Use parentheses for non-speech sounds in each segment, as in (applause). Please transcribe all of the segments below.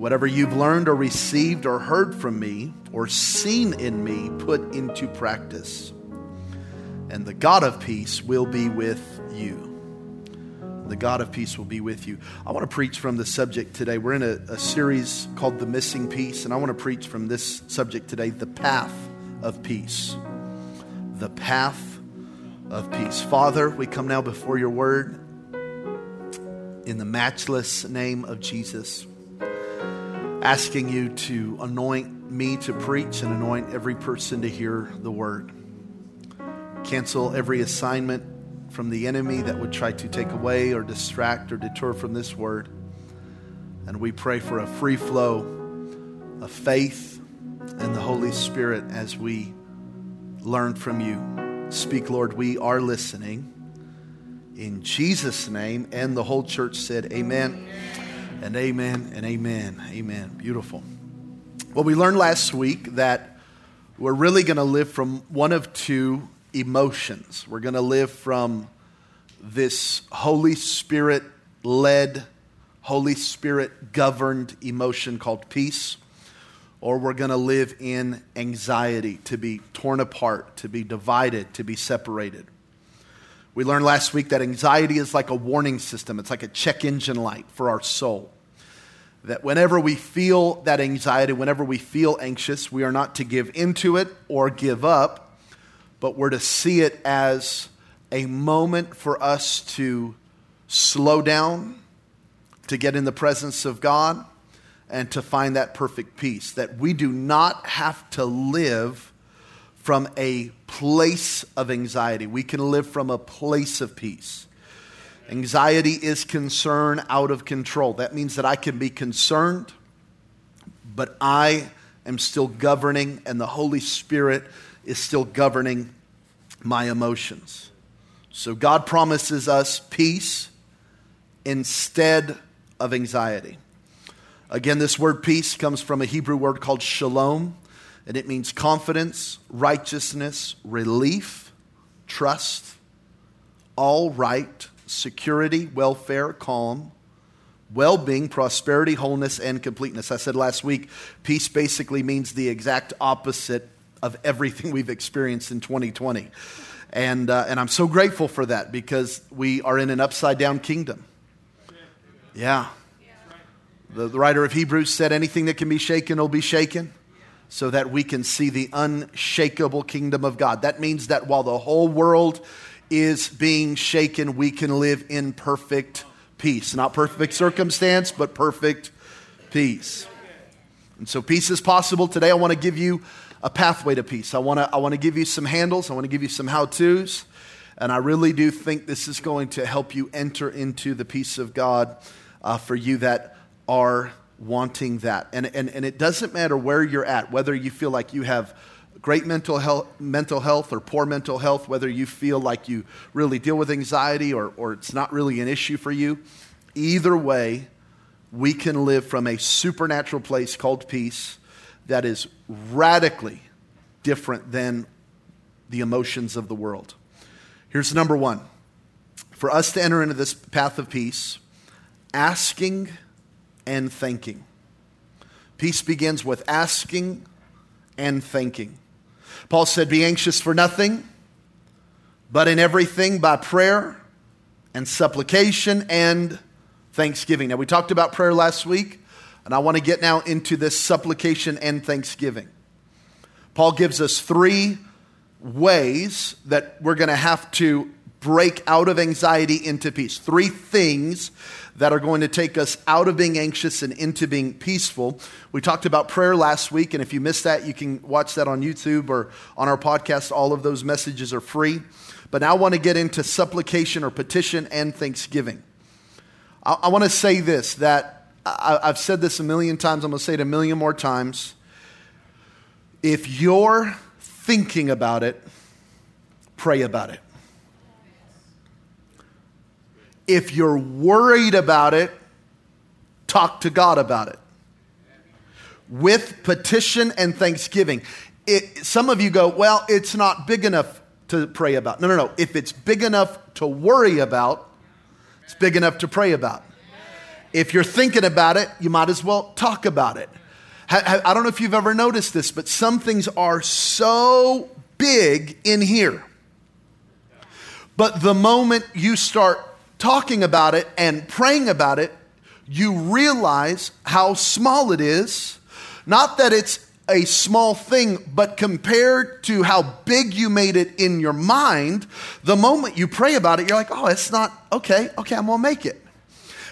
Whatever you've learned or received or heard from me or seen in me, put into practice. And the God of peace will be with you. The God of peace will be with you. I want to preach from the subject today. We're in a, a series called The Missing Piece, and I want to preach from this subject today the path of peace. The path of peace. Father, we come now before your word in the matchless name of Jesus asking you to anoint me to preach and anoint every person to hear the word. Cancel every assignment from the enemy that would try to take away or distract or deter from this word. And we pray for a free flow of faith and the Holy Spirit as we learn from you. Speak, Lord, we are listening. In Jesus' name, and the whole church said, Amen and amen and amen. Amen. Beautiful. Well, we learned last week that we're really going to live from one of two emotions. We're going to live from this Holy Spirit led, Holy Spirit governed emotion called peace, or we're going to live in anxiety, to be torn apart, to be divided, to be separated. We learned last week that anxiety is like a warning system, it's like a check engine light for our soul. That whenever we feel that anxiety, whenever we feel anxious, we are not to give into it or give up, but we're to see it as a moment for us to slow down, to get in the presence of God, and to find that perfect peace. That we do not have to live from a place of anxiety. We can live from a place of peace. Anxiety is concern out of control. That means that I can be concerned, but I am still governing, and the Holy Spirit is still governing my emotions. So God promises us peace instead of anxiety. Again, this word peace comes from a Hebrew word called shalom and it means confidence, righteousness, relief, trust, all right, security, welfare, calm, well being, prosperity, wholeness, and completeness. I said last week, peace basically means the exact opposite of everything (laughs) we've experienced in 2020. And, uh, and I'm so grateful for that because we are in an upside down kingdom. Yeah. The, the writer of Hebrews said, anything that can be shaken will be shaken so that we can see the unshakable kingdom of God. That means that while the whole world is being shaken, we can live in perfect peace. Not perfect circumstance, but perfect peace. And so peace is possible. Today I want to give you a pathway to peace. I want to, I want to give you some handles, I want to give you some how to's. And I really do think this is going to help you enter into the peace of God uh, for you that are wanting that. And, and, and it doesn't matter where you're at, whether you feel like you have great mental health, mental health or poor mental health, whether you feel like you really deal with anxiety or, or it's not really an issue for you. Either way, we can live from a supernatural place called peace that is radically different than the emotions of the world. Here's number one for us to enter into this path of peace, asking and thanking. Peace begins with asking and thanking. Paul said, Be anxious for nothing, but in everything by prayer and supplication and thanksgiving. Now, we talked about prayer last week, and I want to get now into this supplication and thanksgiving. Paul gives us three ways that we're going to have to break out of anxiety into peace. Three things that are going to take us out of being anxious and into being peaceful. We talked about prayer last week, and if you missed that, you can watch that on YouTube or on our podcast. All of those messages are free. But now I want to get into supplication or petition and thanksgiving. I, I want to say this that I, I've said this a million times, I'm going to say it a million more times. If you're thinking about it, pray about it. If you're worried about it, talk to God about it. With petition and thanksgiving. It, some of you go, well, it's not big enough to pray about. No, no, no. If it's big enough to worry about, it's big enough to pray about. If you're thinking about it, you might as well talk about it. I don't know if you've ever noticed this, but some things are so big in here. But the moment you start talking about it and praying about it, you realize how small it is. Not that it's a small thing, but compared to how big you made it in your mind, the moment you pray about it, you're like, oh, it's not okay, okay, I'm gonna make it.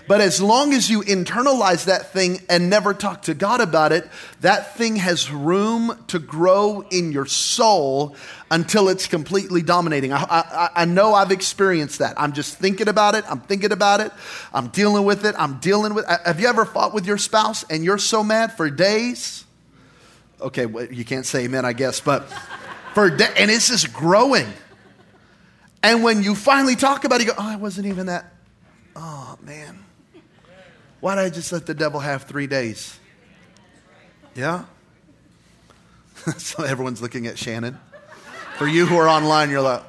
But as long as you internalize that thing and never talk to God about it, that thing has room to grow in your soul until it's completely dominating. I, I, I, know I've experienced that. I'm just thinking about it. I'm thinking about it. I'm dealing with it. I'm dealing with. Have you ever fought with your spouse and you're so mad for days? Okay, well, you can't say amen, I guess, but for and it's just growing. And when you finally talk about it, you go, "Oh, I wasn't even that." Oh man. Why did I just let the devil have three days? Yeah? (laughs) so everyone's looking at Shannon. For you who are online, you're like,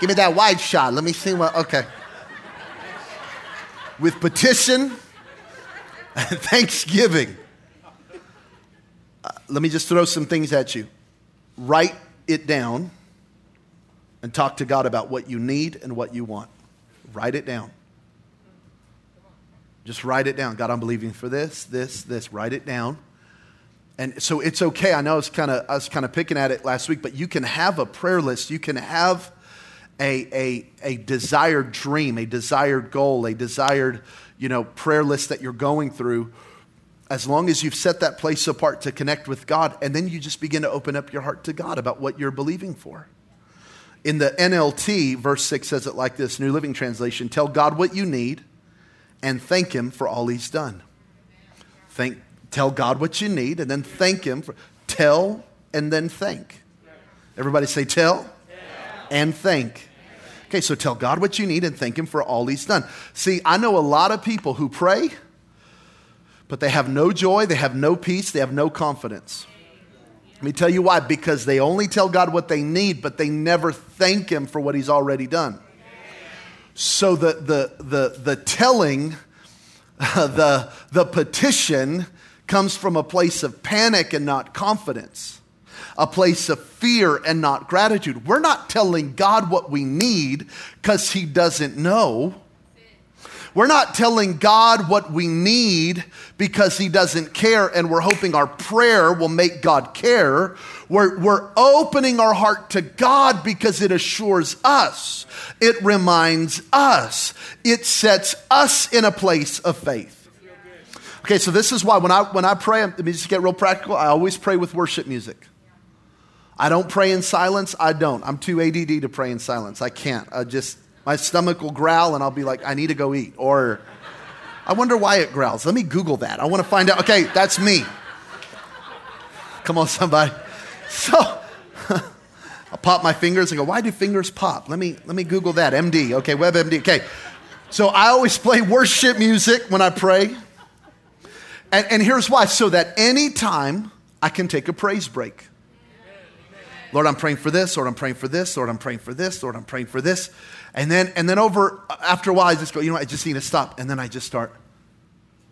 give me that wide shot. Let me see what, okay. With petition and (laughs) thanksgiving. Uh, let me just throw some things at you. Write it down and talk to God about what you need and what you want. Write it down. Just write it down. God, I'm believing for this, this, this. Write it down. And so it's okay. I know I was kind of I was kind of picking at it last week, but you can have a prayer list. You can have a, a, a desired dream, a desired goal, a desired you know prayer list that you're going through. As long as you've set that place apart to connect with God, and then you just begin to open up your heart to God about what you're believing for. In the NLT, verse 6 says it like this New Living Translation Tell God what you need and thank Him for all He's done. Thank, tell God what you need and then thank Him. For, tell and then thank. Everybody say tell and thank. Okay, so tell God what you need and thank Him for all He's done. See, I know a lot of people who pray, but they have no joy, they have no peace, they have no confidence. Let me tell you why. Because they only tell God what they need, but they never thank Him for what He's already done. So the, the, the, the telling, (laughs) the, the petition comes from a place of panic and not confidence, a place of fear and not gratitude. We're not telling God what we need because He doesn't know. We're not telling God what we need because He doesn't care and we're hoping our prayer will make God care. We're, we're opening our heart to God because it assures us, it reminds us, it sets us in a place of faith. Okay, so this is why when I, when I pray, let me just get real practical, I always pray with worship music. I don't pray in silence. I don't. I'm too ADD to pray in silence. I can't. I just, my stomach will growl and I'll be like, I need to go eat. Or, I wonder why it growls. Let me Google that. I want to find out. Okay, that's me. Come on, somebody. (laughs) So, (laughs) I'll pop my fingers and go, why do fingers pop? Let me, let me Google that. MD. Okay, WebMD. Okay. So I always play worship music when I pray. And, and here's why so that anytime I can take a praise break. Lord, I'm praying for this. Lord, I'm praying for this. Lord, I'm praying for this. Lord, I'm praying for this. And then, and then over, after a while, I just go, you know what, I just need to stop. And then I just start,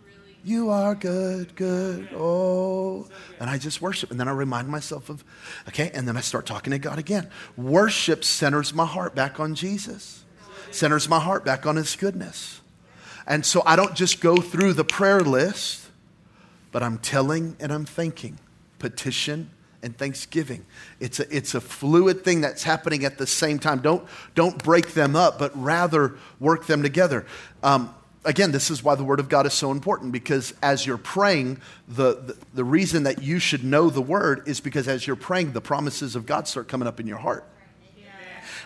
really? you are good, good, oh. And I just worship. And then I remind myself of, okay, and then I start talking to God again. Worship centers my heart back on Jesus, centers my heart back on His goodness. And so I don't just go through the prayer list, but I'm telling and I'm thinking, petition and thanksgiving. It's a, it's a fluid thing that's happening at the same time. Don't, don't break them up, but rather work them together. Um, again, this is why the Word of God is so important because as you're praying, the, the, the, reason that you should know the Word is because as you're praying, the promises of God start coming up in your heart.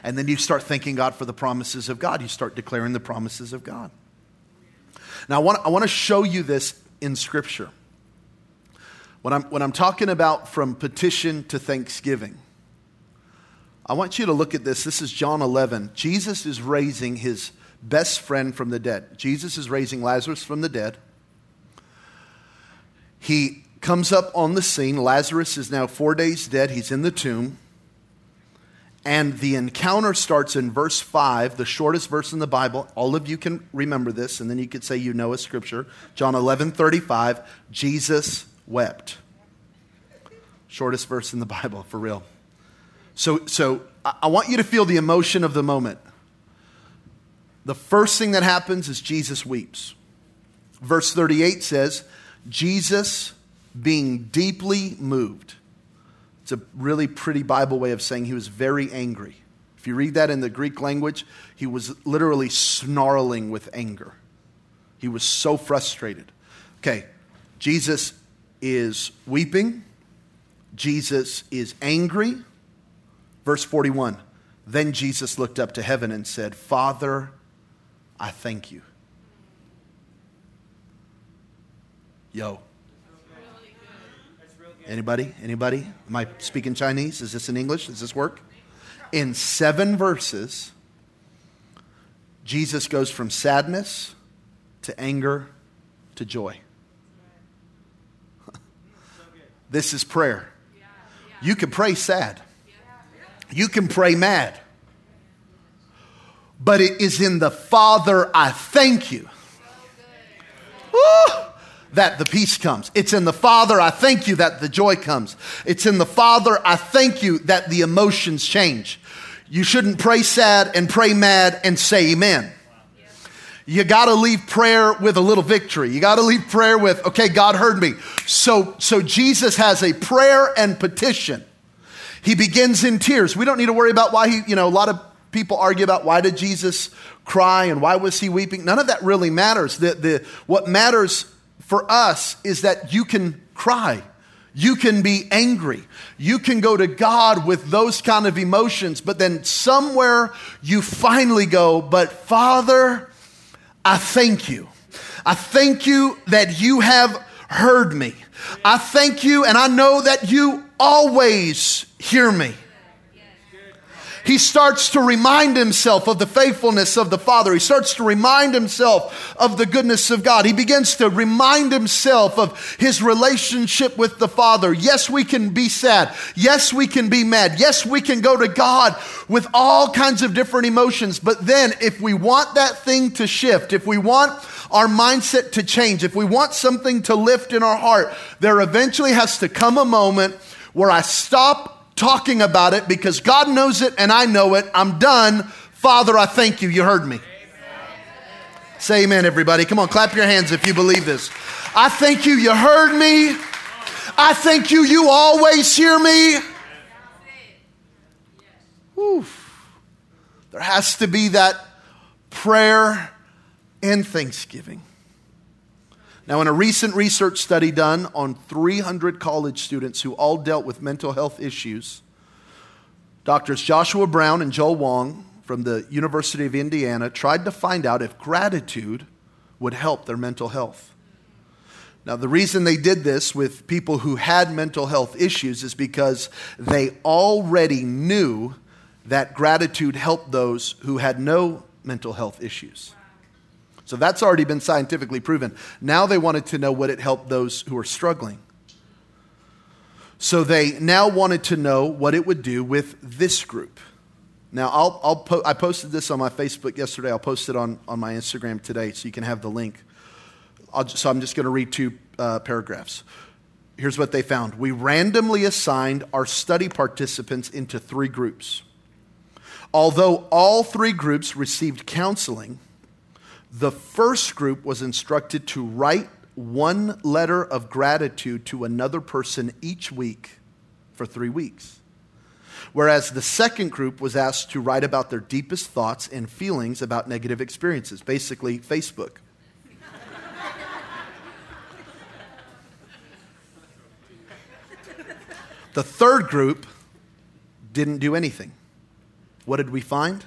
And then you start thanking God for the promises of God. You start declaring the promises of God. Now, I want, I want to show you this in Scripture. When I'm, when I'm talking about from petition to thanksgiving, I want you to look at this. This is John 11. Jesus is raising his best friend from the dead. Jesus is raising Lazarus from the dead. He comes up on the scene. Lazarus is now four days dead. He's in the tomb. And the encounter starts in verse 5, the shortest verse in the Bible. All of you can remember this, and then you could say you know a scripture. John 11 35, Jesus wept. Shortest verse in the Bible, for real. So, so I want you to feel the emotion of the moment. The first thing that happens is Jesus weeps. Verse 38 says, Jesus being deeply moved. It's a really pretty Bible way of saying he was very angry. If you read that in the Greek language, he was literally snarling with anger. He was so frustrated. Okay, Jesus is weeping, Jesus is angry. Verse 41 Then Jesus looked up to heaven and said, Father, I thank you. Yo. Anybody? Anybody? Am I speaking Chinese? Is this in English? Does this work? In seven verses, Jesus goes from sadness to anger to joy. This is prayer. You can pray sad, you can pray mad, but it is in the Father, I thank you. Woo! that the peace comes. It's in the Father, I thank you that the joy comes. It's in the Father, I thank you that the emotions change. You shouldn't pray sad and pray mad and say amen. You got to leave prayer with a little victory. You got to leave prayer with, okay, God heard me. So, so Jesus has a prayer and petition. He begins in tears. We don't need to worry about why he, you know, a lot of people argue about why did Jesus cry and why was he weeping. None of that really matters. The, the, what matters for us is that you can cry. You can be angry. You can go to God with those kind of emotions, but then somewhere you finally go, but Father, I thank you. I thank you that you have heard me. I thank you, and I know that you always hear me he starts to remind himself of the faithfulness of the Father. He starts to remind himself of the goodness of God. He begins to remind himself of his relationship with the Father. Yes, we can be sad. Yes, we can be mad. Yes, we can go to God with all kinds of different emotions. But then, if we want that thing to shift, if we want our mindset to change, if we want something to lift in our heart, there eventually has to come a moment where I stop talking about it because God knows it and I know it. I'm done. Father, I thank you. You heard me. Amen. Say amen, everybody. Come on, clap your hands if you believe this. I thank you. You heard me. I thank you. You always hear me. Oof. There has to be that prayer and thanksgiving. Now, in a recent research study done on 300 college students who all dealt with mental health issues, doctors Joshua Brown and Joel Wong from the University of Indiana tried to find out if gratitude would help their mental health. Now, the reason they did this with people who had mental health issues is because they already knew that gratitude helped those who had no mental health issues. So that's already been scientifically proven. Now they wanted to know would it help those who are struggling. So they now wanted to know what it would do with this group. Now, I'll, I'll po- I posted this on my Facebook yesterday. I'll post it on, on my Instagram today so you can have the link. Just, so I'm just going to read two uh, paragraphs. Here's what they found We randomly assigned our study participants into three groups. Although all three groups received counseling, the first group was instructed to write one letter of gratitude to another person each week for three weeks. Whereas the second group was asked to write about their deepest thoughts and feelings about negative experiences, basically, Facebook. the third group didn't do anything. What did we find?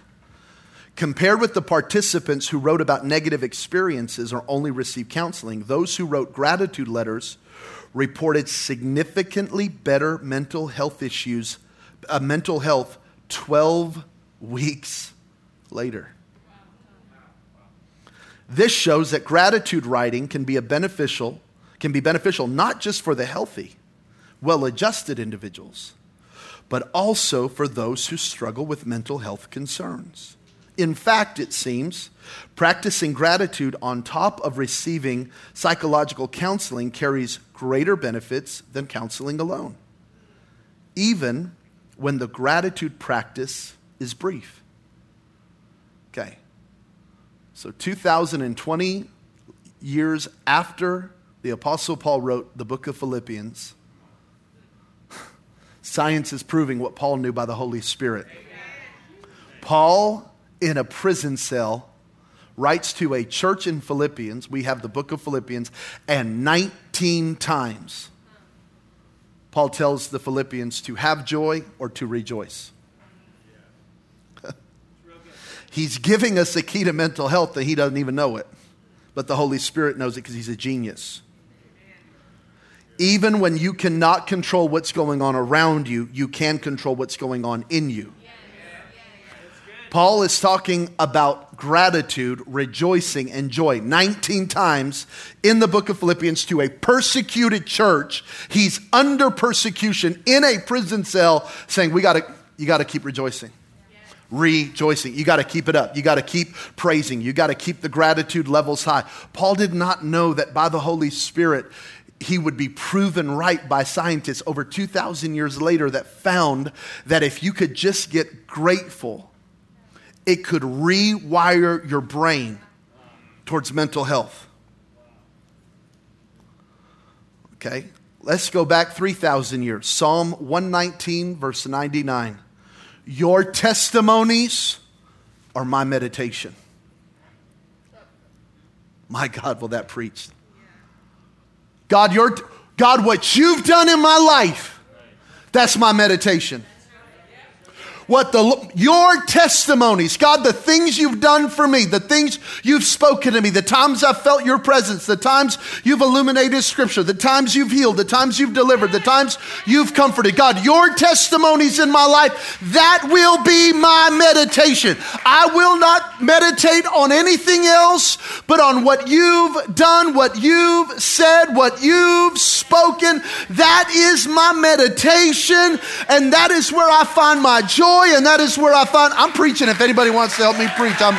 Compared with the participants who wrote about negative experiences or only received counseling, those who wrote gratitude letters reported significantly better mental health issues, uh, mental health 12 weeks later. This shows that gratitude writing can be a beneficial, can be beneficial not just for the healthy, well-adjusted individuals, but also for those who struggle with mental health concerns. In fact, it seems, practicing gratitude on top of receiving psychological counseling carries greater benefits than counseling alone, even when the gratitude practice is brief. Okay. So, 2020 years after the Apostle Paul wrote the book of Philippians, (laughs) science is proving what Paul knew by the Holy Spirit. Paul, in a prison cell, writes to a church in Philippians. We have the book of Philippians, and 19 times Paul tells the Philippians to have joy or to rejoice. (laughs) He's giving us a key to mental health that he doesn't even know it. But the Holy Spirit knows it because he's a genius. Even when you cannot control what's going on around you, you can control what's going on in you. Paul is talking about gratitude, rejoicing, and joy 19 times in the book of Philippians to a persecuted church. He's under persecution in a prison cell saying, We gotta, you got to keep rejoicing rejoicing. You got to keep it up. You got to keep praising. You got to keep the gratitude levels high. Paul did not know that by the Holy Spirit, he would be proven right by scientists over 2,000 years later that found that if you could just get grateful, it could rewire your brain towards mental health. Okay, let's go back 3,000 years. Psalm 119, verse 99. Your testimonies are my meditation. My God, will that preach? God, your, God, what you've done in my life, that's my meditation what the your testimonies, God, the things you've done for me, the things you've spoken to me, the times I've felt your presence, the times you've illuminated scripture, the times you've healed, the times you've delivered, the times you've comforted. God, your testimonies in my life, that will be my meditation. I will not meditate on anything else but on what you've done, what you've said, what you've spoken. That is my meditation, and that is where I find my joy joy, and that is where I find I'm preaching. If anybody wants to help me preach, I'm,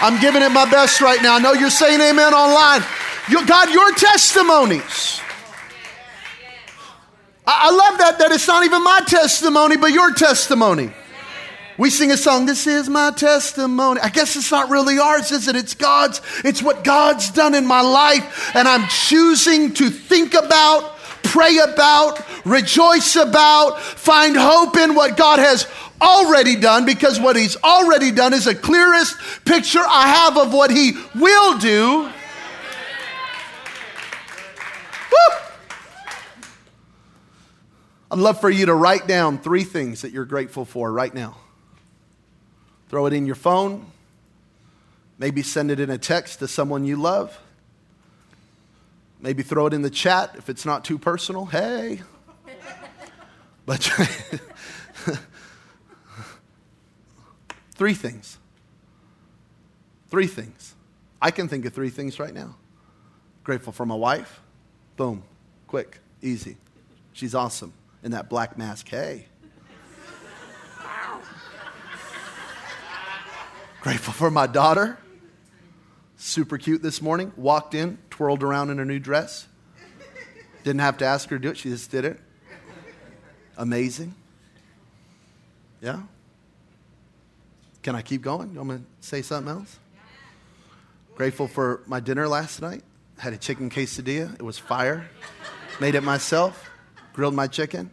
I'm giving it my best right now. I know you're saying amen online. You, God, your testimonies. I, I love that, that it's not even my testimony, but your testimony. We sing a song, This is my testimony. I guess it's not really ours, is it? It's God's. It's what God's done in my life. And I'm choosing to think about, pray about, rejoice about, find hope in what God has already done because what he's already done is the clearest picture I have of what he will do. Woo! I'd love for you to write down three things that you're grateful for right now. Throw it in your phone. Maybe send it in a text to someone you love. Maybe throw it in the chat if it's not too personal. Hey. (laughs) But (laughs) Three things. Three things. I can think of three things right now. Grateful for my wife. Boom. Quick. Easy. She's awesome. In that black mask. Hey. Grateful for my daughter. Super cute this morning. Walked in, twirled around in her new dress. Didn't have to ask her to do it. She just did it. Amazing. Yeah. Can I keep going? You want me to say something else? Grateful for my dinner last night. Had a chicken quesadilla. It was fire. Made it myself. Grilled my chicken.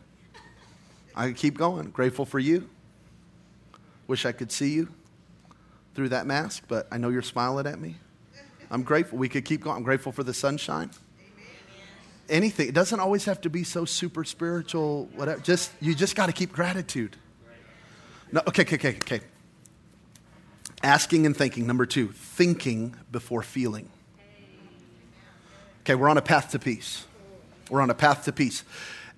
I could keep going. Grateful for you. Wish I could see you through that mask, but I know you're smiling at me. I'm grateful. We could keep going. I'm grateful for the sunshine. Anything. It doesn't always have to be so super spiritual, whatever. Just you just got to keep gratitude. No, okay, okay, okay, okay. Asking and thinking. Number two, thinking before feeling. Okay, we're on a path to peace. We're on a path to peace.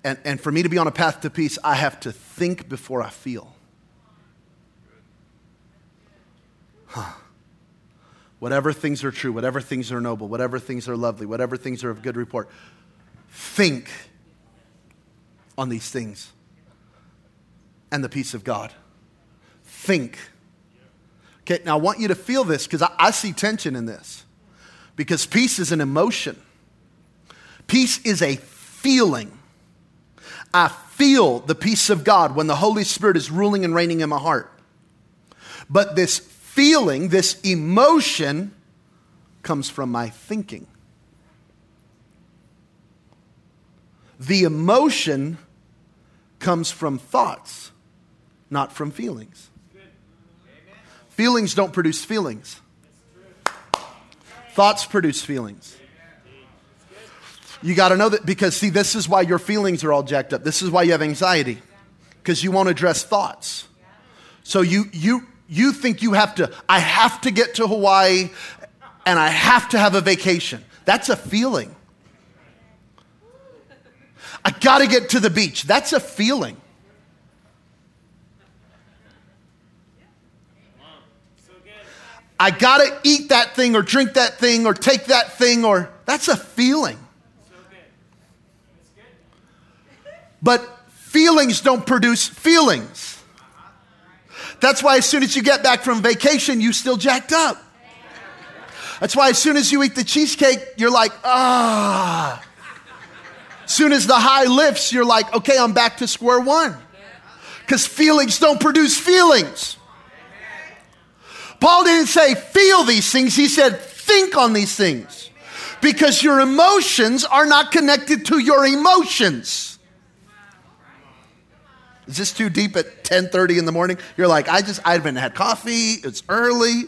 And, and for me to be on a path to peace, I have to think before I feel. Huh. Whatever things are true, whatever things are noble, whatever things are lovely, whatever things are of good report, think on these things and the peace of God. Think. Okay, now I want you to feel this because I, I see tension in this. Because peace is an emotion, peace is a feeling. I feel the peace of God when the Holy Spirit is ruling and reigning in my heart. But this feeling, this emotion, comes from my thinking. The emotion comes from thoughts, not from feelings. Feelings don't produce feelings, thoughts produce feelings. You got to know that because, see, this is why your feelings are all jacked up. This is why you have anxiety because you won't address thoughts. So you, you, you think you have to, I have to get to Hawaii and I have to have a vacation. That's a feeling. I got to get to the beach. That's a feeling. I got to eat that thing or drink that thing or take that thing or that's a feeling. But feelings don't produce feelings. That's why as soon as you get back from vacation, you still jacked up. That's why as soon as you eat the cheesecake, you're like, ah. Soon as the high lifts, you're like, okay, I'm back to square one. Because feelings don't produce feelings. Paul didn't say feel these things, he said think on these things. Because your emotions are not connected to your emotions. Is this too deep at 10:30 in the morning? You're like, I just I haven't had coffee. It's early.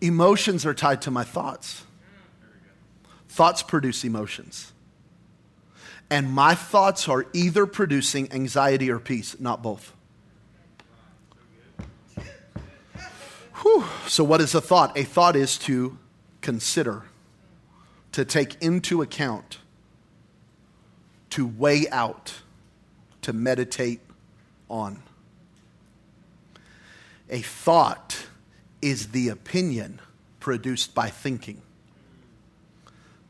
Emotions are tied to my thoughts. Thoughts produce emotions. And my thoughts are either producing anxiety or peace, not both. Whew. So, what is a thought? A thought is to consider, to take into account, to weigh out to meditate on. A thought is the opinion produced by thinking.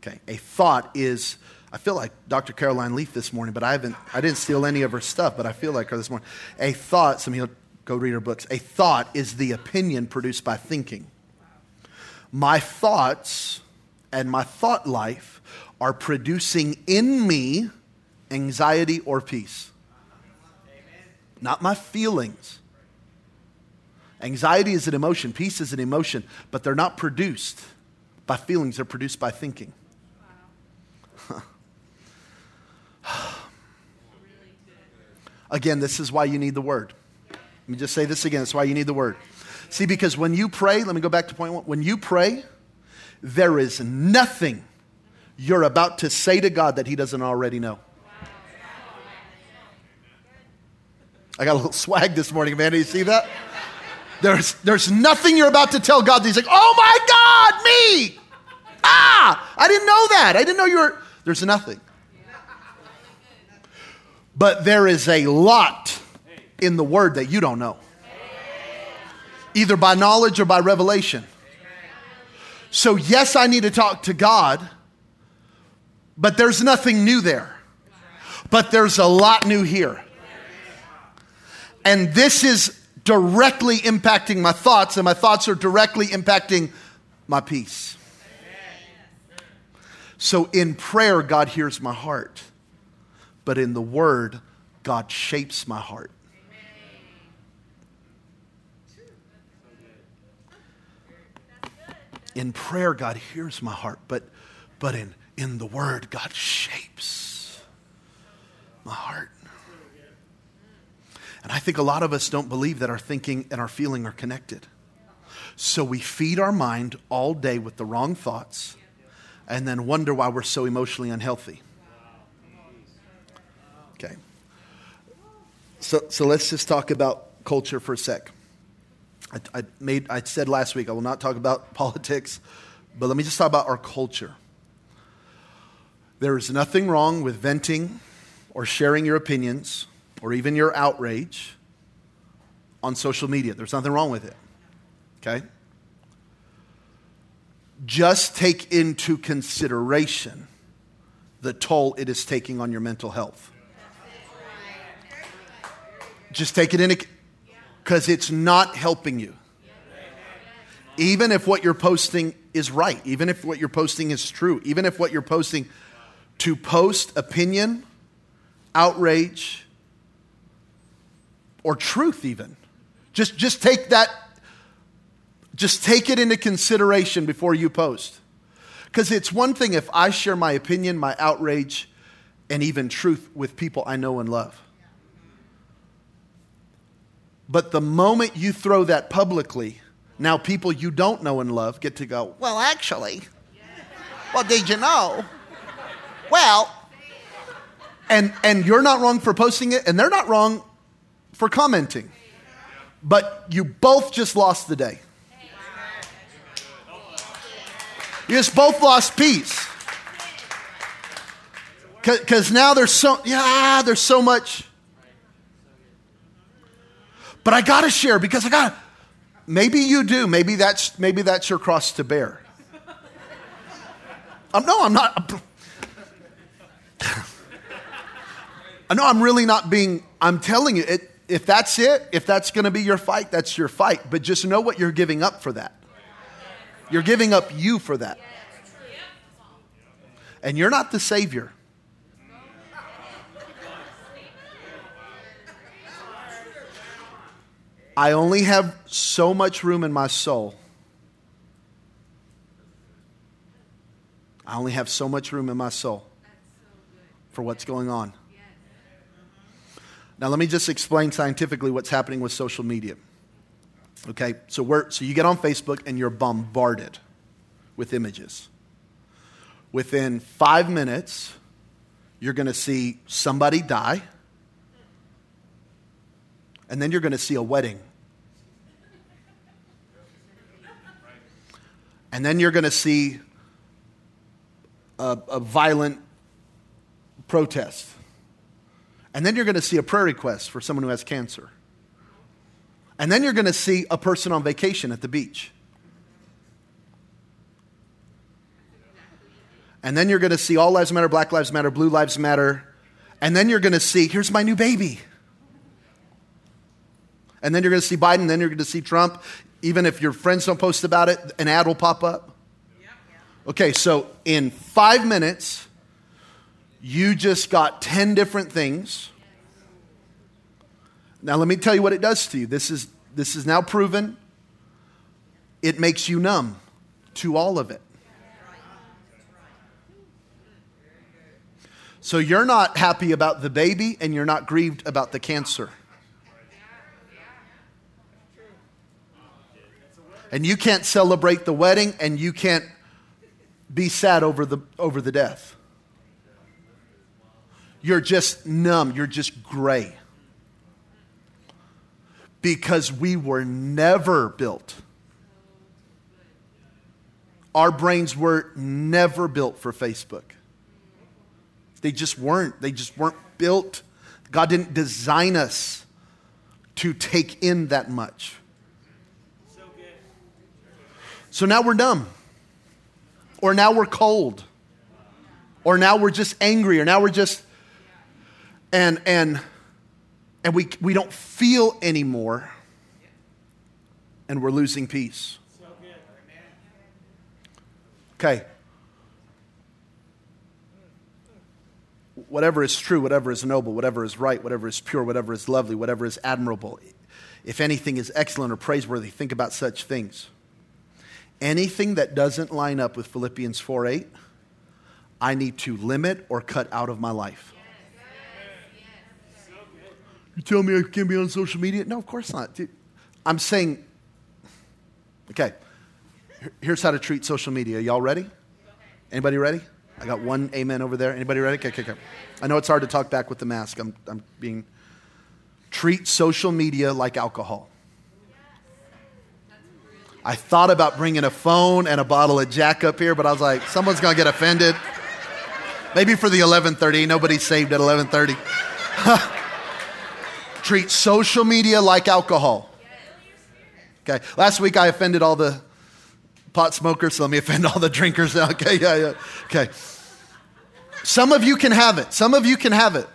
Okay, a thought is, I feel like Dr. Caroline Leaf this morning, but I haven't, I didn't steal any of her stuff, but I feel like her this morning. A thought, some of you go read her books. A thought is the opinion produced by thinking. My thoughts and my thought life are producing in me anxiety or peace not my feelings. Anxiety is an emotion, peace is an emotion, but they're not produced by feelings, they're produced by thinking. (sighs) again, this is why you need the word. Let me just say this again. That's why you need the word. See, because when you pray, let me go back to point one. When you pray, there is nothing you're about to say to God that He doesn't already know. I got a little swag this morning, man. Do you see that? There's, there's nothing you're about to tell God. He's like, oh my God, me! Ah, I didn't know that. I didn't know you were. There's nothing. But there is a lot in the word that you don't know, either by knowledge or by revelation. So, yes, I need to talk to God, but there's nothing new there. But there's a lot new here. And this is directly impacting my thoughts, and my thoughts are directly impacting my peace. So in prayer, God hears my heart. But in the word, God shapes my heart. In prayer, God hears my heart, but, but in, in the word, God shapes my heart. And I think a lot of us don't believe that our thinking and our feeling are connected. So we feed our mind all day with the wrong thoughts and then wonder why we're so emotionally unhealthy. Okay. So, so let's just talk about culture for a sec. I, I, made, I said last week, I will not talk about (laughs) politics, but let me just talk about our culture. There is nothing wrong with venting or sharing your opinions or even your outrage on social media. There's nothing wrong with it. Okay? Just take into consideration the toll it is taking on your mental health. Just take it in because it's not helping you. Even if what you're posting is right, even if what you're posting is true, even if what you're posting to post opinion, outrage, or truth even. Just, just take that, just take it into consideration before you post. Because it's one thing if I share my opinion, my outrage, and even truth with people I know and love. But the moment you throw that publicly, now people you don't know and love get to go, well, actually, well, did you know? Well, and, and you're not wrong for posting it, and they're not wrong for commenting. But you both just lost the day. You just both lost peace. Because now there's so, yeah, there's so much. But I got to share because I got to, Maybe you do. Maybe that's, maybe that's your cross to bear. Um, no, I'm not. (laughs) I know I'm really not being, I'm telling you, it, if that's it, if that's going to be your fight, that's your fight. But just know what you're giving up for that. You're giving up you for that. And you're not the Savior. I only have so much room in my soul. I only have so much room in my soul for what's going on. Now, let me just explain scientifically what's happening with social media. Okay, so, we're, so you get on Facebook and you're bombarded with images. Within five minutes, you're going to see somebody die, and then you're going to see a wedding. And then you're going to see a, a violent protest. And then you're going to see a prayer request for someone who has cancer. And then you're going to see a person on vacation at the beach. And then you're going to see All Lives Matter, Black Lives Matter, Blue Lives Matter. And then you're going to see, here's my new baby. And then you're going to see Biden, then you're going to see Trump. Even if your friends don't post about it, an ad will pop up. Okay, so in five minutes, you just got 10 different things. Now, let me tell you what it does to you. This is, this is now proven. It makes you numb to all of it. So you're not happy about the baby and you're not grieved about the cancer. And you can't celebrate the wedding and you can't be sad over the, over the death. You're just numb, you're just gray. Because we were never built. Our brains were never built for Facebook. They just weren't. They just weren't built. God didn't design us to take in that much. So now we're numb. Or now we're cold. Or now we're just angry. Or now we're just and and and we we don't feel anymore and we're losing peace. Okay. Whatever is true whatever is noble whatever is right whatever is pure whatever is lovely whatever is admirable if anything is excellent or praiseworthy think about such things. Anything that doesn't line up with philippians 4 8 i need to limit or cut out of my life you tell me I can't be on social media? No, of course not. Dude, I'm saying, okay, here's how to treat social media. Y'all ready? Anybody ready? I got one amen over there. Anybody ready? Okay, okay, okay. I know it's hard to talk back with the mask. I'm, I'm being. Treat social media like alcohol. I thought about bringing a phone and a bottle of Jack up here, but I was like, someone's to get offended. Maybe for the 11:30. Nobody's saved at 11:30. (laughs) Treat social media like alcohol. Okay. Last week I offended all the pot smokers, so let me offend all the drinkers now. (laughs) Okay, yeah, yeah. Okay. Some of you can have it. Some of you can have it.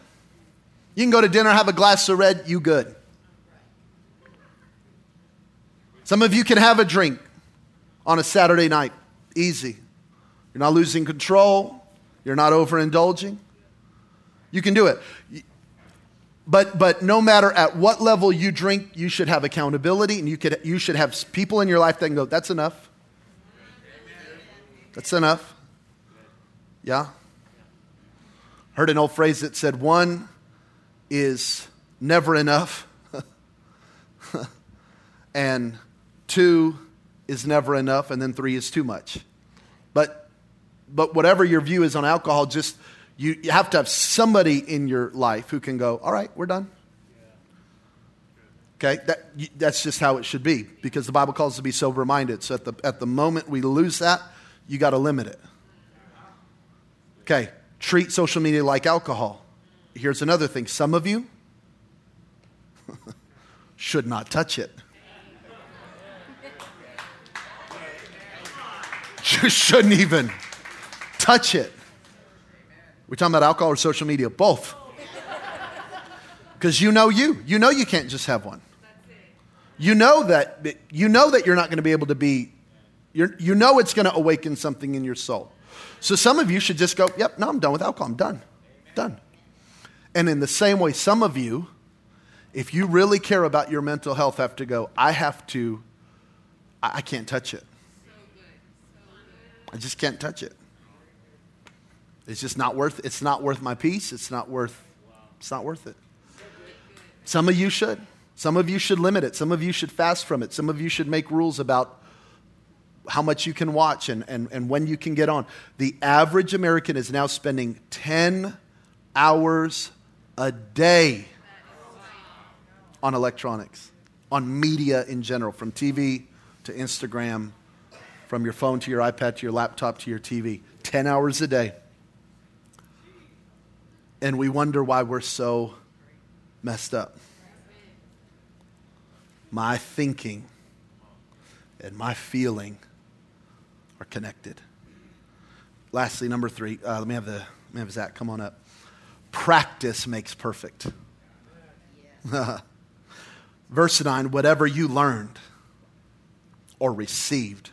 You can go to dinner, have a glass of red, you good. Some of you can have a drink on a Saturday night. Easy. You're not losing control. You're not overindulging. You can do it. But, but no matter at what level you drink, you should have accountability and you, could, you should have people in your life that can go, that's enough. That's enough. Yeah? Heard an old phrase that said, one is never enough, (laughs) and two is never enough, and then three is too much. But, but whatever your view is on alcohol, just you, you have to have somebody in your life who can go, all right, we're done. Okay, that, that's just how it should be because the Bible calls us to be sober minded. So at the, at the moment we lose that, you got to limit it. Okay, treat social media like alcohol. Here's another thing some of you (laughs) should not touch it. (laughs) You shouldn't even touch it. We're talking about alcohol or social media? Both. Because you know you. You know you can't just have one. You know that you know that you're not going to be able to be you know it's going to awaken something in your soul. So some of you should just go, "Yep, no, I'm done with alcohol. I'm done. Done." And in the same way some of you if you really care about your mental health have to go, "I have to I can't touch it. I just can't touch it. It's just not worth it's not worth my peace. It's not worth it's not worth it. Some of you should. Some of you should limit it. Some of you should fast from it. Some of you should make rules about how much you can watch and, and, and when you can get on. The average American is now spending 10 hours a day on electronics, on media in general, from TV to Instagram, from your phone to your iPad to your laptop to your TV. 10 hours a day. And we wonder why we're so messed up. My thinking and my feeling are connected. Lastly, number three, uh, let me have the let me have Zach come on up. Practice makes perfect. (laughs) Verse 9, whatever you learned or received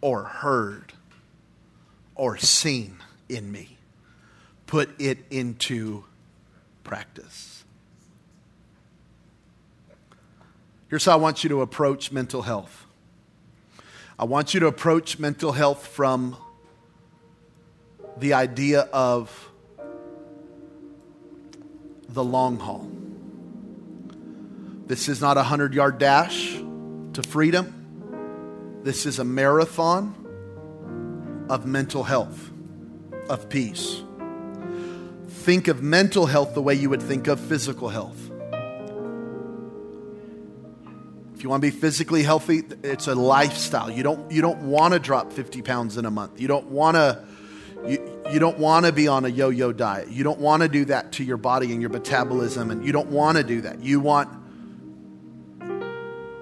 or heard or seen in me, put it into practice. Here's how I want you to approach mental health. I want you to approach mental health from the idea of the long haul. This is not a 100 yard dash to freedom. This is a marathon of mental health, of peace. Think of mental health the way you would think of physical health. If you want to be physically healthy, it's a lifestyle. You don't, you don't want to drop 50 pounds in a month. You don't want to. You, you don't want to be on a yo yo diet. You don't want to do that to your body and your metabolism, and you don't want to do that. You want,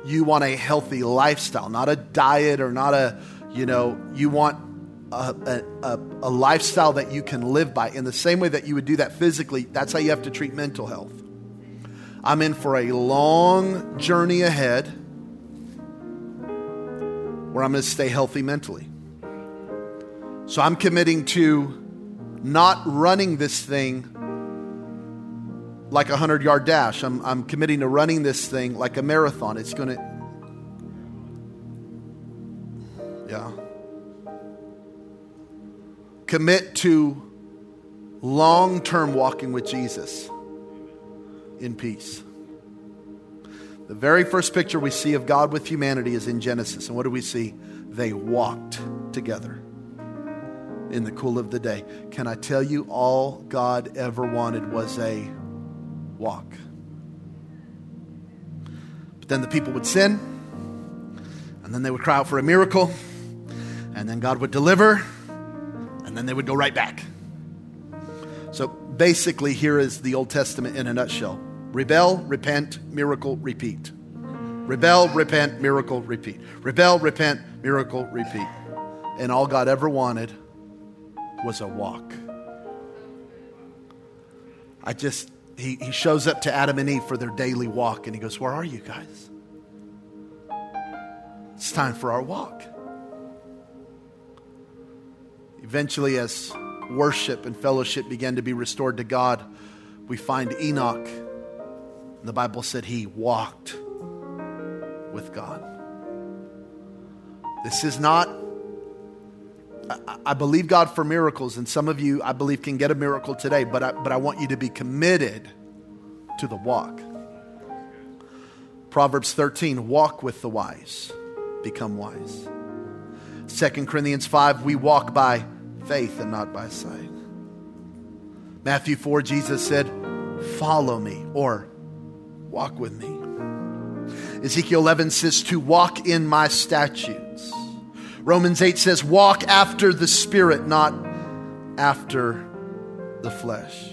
you want a healthy lifestyle, not a diet or not a, you know, you want a, a, a, lifestyle that you can live by. In the same way that you would do that physically, that's how you have to treat mental health. I'm in for a long journey ahead where I'm going to stay healthy mentally. So I'm committing to not running this thing like a 100 yard dash. I'm, I'm committing to running this thing like a marathon. It's going to. Yeah. Commit to long term walking with Jesus in peace. The very first picture we see of God with humanity is in Genesis. And what do we see? They walked together in the cool of the day. Can I tell you, all God ever wanted was a walk. But then the people would sin, And then they would cry out for a miracle, and then God would deliver, and then they would go right back. So basically, here is the Old Testament in a nutshell rebel, repent, miracle, repeat. Rebel, repent, miracle, repeat. Rebel, repent, miracle, repeat. And all God ever wanted was a walk. I just, he, he shows up to Adam and Eve for their daily walk and he goes, Where are you guys? It's time for our walk. Eventually, as worship and fellowship began to be restored to God, we find Enoch. The Bible said he walked with God. This is not, I, I, believe God for miracles, and some of you, I believe, can get a miracle today, but I, but I want you to be committed to the walk. Proverbs 13 walk with the wise, become wise. 2 Corinthians 5 we walk by faith and not by sight. Matthew 4 Jesus said, Follow me or walk with me. Ezekiel 11 says to walk in my statutes. Romans 8 says, walk after the Spirit, not after the flesh.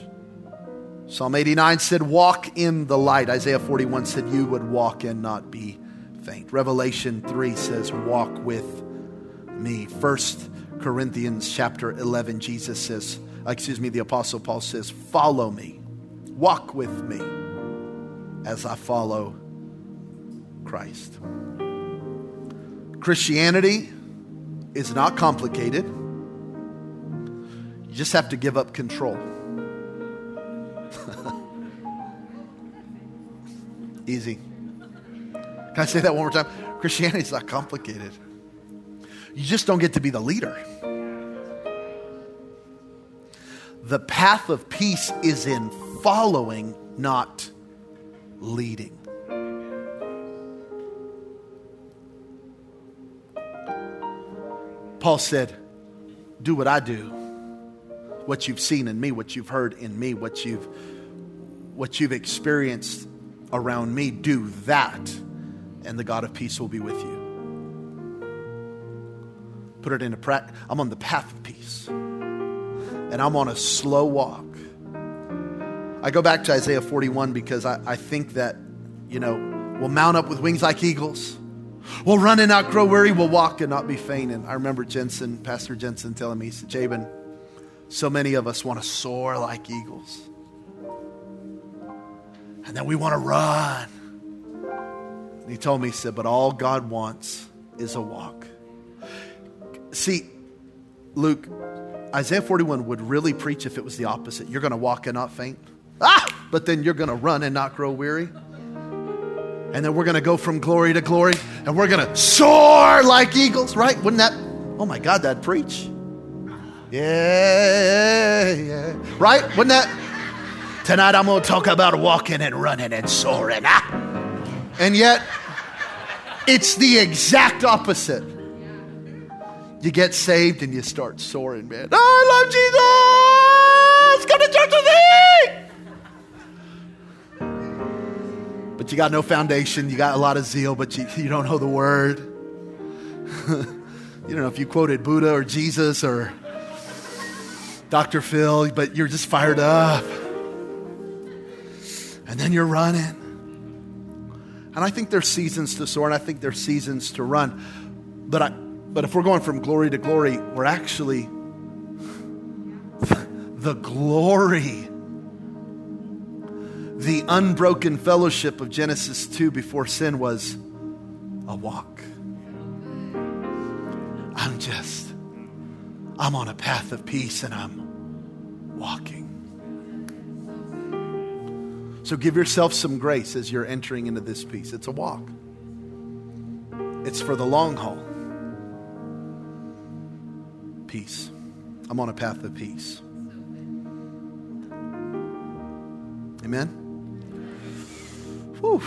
Psalm 89 said, walk in the light. Isaiah 41 said, you would walk and not be faint. Revelation 3 says, walk with me. First Corinthians chapter 11, Jesus says, uh, excuse me, the Apostle Paul says, follow me, walk with me as I follow Christ. Christianity is not complicated. You just have to give up control. (laughs) Easy. Can I say that one more time? Christianity is not complicated. You just don't get to be the leader. The path of peace is in following, not leading. Paul said, Do what I do. What you've seen in me, what you've heard in me, what you've, what you've experienced around me, do that, and the God of peace will be with you. Put it into practice. I'm on the path of peace, and I'm on a slow walk. I go back to Isaiah 41 because I, I think that, you know, we'll mount up with wings like eagles. We'll run and not grow weary. We'll walk and not be faint. And I remember Jentezen, Pastor Jentezen, telling me, he said, Jabin, so many of us want to soar like eagles. And then we want to run. And he told me, he said, but all God wants is a walk. See, Luke, Isaiah 41 would really preach if it was the opposite. You're going to walk and not faint. Ah! But then you're going to run and not grow weary and then we're going to go from glory to glory and we're going to soar like eagles, right? Wouldn't that, oh my God, that'd preach. Yeah, yeah. Right? Wouldn't that? Tonight I'm going to talk about walking and running and soaring. Ah. And yet, it's the exact opposite. You get saved and you start soaring, man. I love Jesus! Come to church with me! but you got no foundation. You got a lot of zeal, but you, you don't know the word. (laughs) you don't know if you quoted Buddha or Jesus or Dr. Phil, but you're just fired up. And then you're running. And I think there's seasons to soar, and I think there's seasons to run. But, I, but if we're going from glory to glory, we're actually the glory the unbroken fellowship of Genesis 2 before sin was a walk. I'm just, I'm on a path of peace and I'm walking. So give yourself some grace as you're entering into this peace. It's a walk, it's for the long haul. Peace. I'm on a path of peace. Amen. Whew.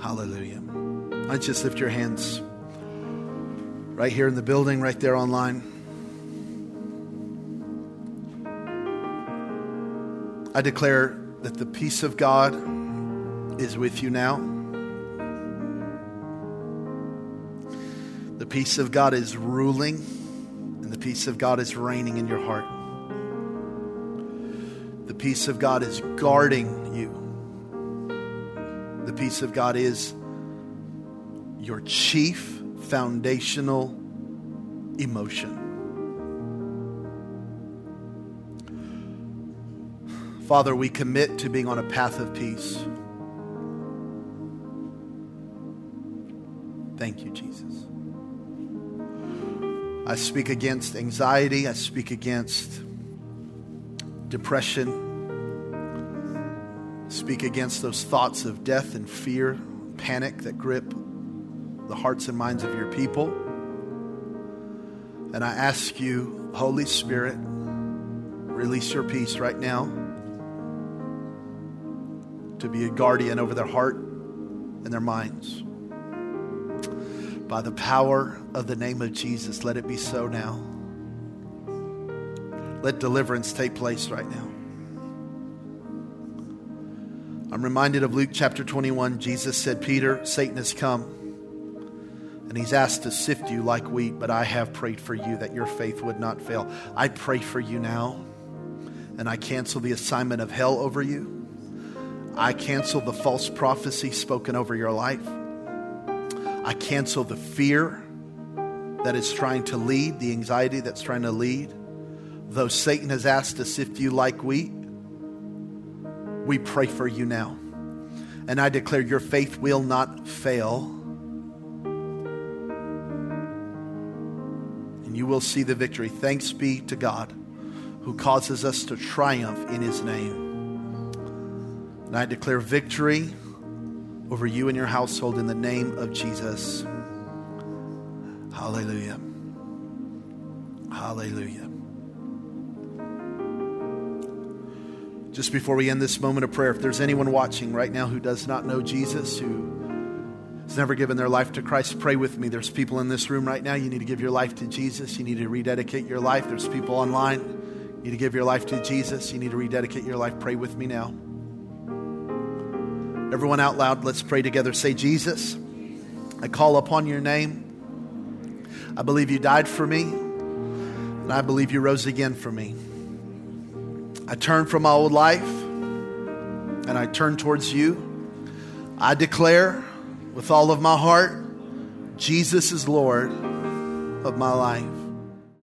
Hallelujah. Why just lift your hands right here in the building, right there online? I declare that the peace of God is with you now. The peace of God is ruling, peace of God is reigning in your heart. The peace of God is guarding you. The peace of God is your chief foundational emotion. Father, we commit to being on a path of peace. Thank you, Jesus. I speak against anxiety. I speak against depression. I speak against those thoughts of death and fear, panic that grip the hearts and minds of your people. And I ask you, Holy Spirit, release your peace right now to be a guardian over their heart and their minds. By the power of the name of Jesus, let it be so now. Let deliverance take place right now. I'm reminded of Luke chapter 21. Jesus said, Peter, Satan has come, and he's asked to sift you like wheat, but I have prayed for you that your faith would not fail. I pray for you now, and I cancel the assignment of hell over you. I cancel the false prophecy spoken over your life. I cancel the fear that is trying to lead, the anxiety that's trying to lead. Though Satan has asked to sift you like wheat, we pray for you now. And I declare your faith will not fail. And you will see the victory. Thanks be to God who causes us to triumph in his name. And I declare victory over you and your household in the name of Jesus. Hallelujah. Hallelujah. Just before we end this moment of prayer, if there's anyone watching right now who does not know Jesus, who has never given their life to Christ, pray with me. There's people in this room right now. You need to give your life to Jesus. You need to rededicate your life. There's people online. You need to give your life to Jesus. You need to rededicate your life. Pray with me now. Everyone out loud, let's pray together. Say, Jesus, I call upon your name. I believe you died for me, and I believe you rose again for me. I turn from my old life, and I turn towards you. I declare with all of my heart, Jesus is Lord of my life.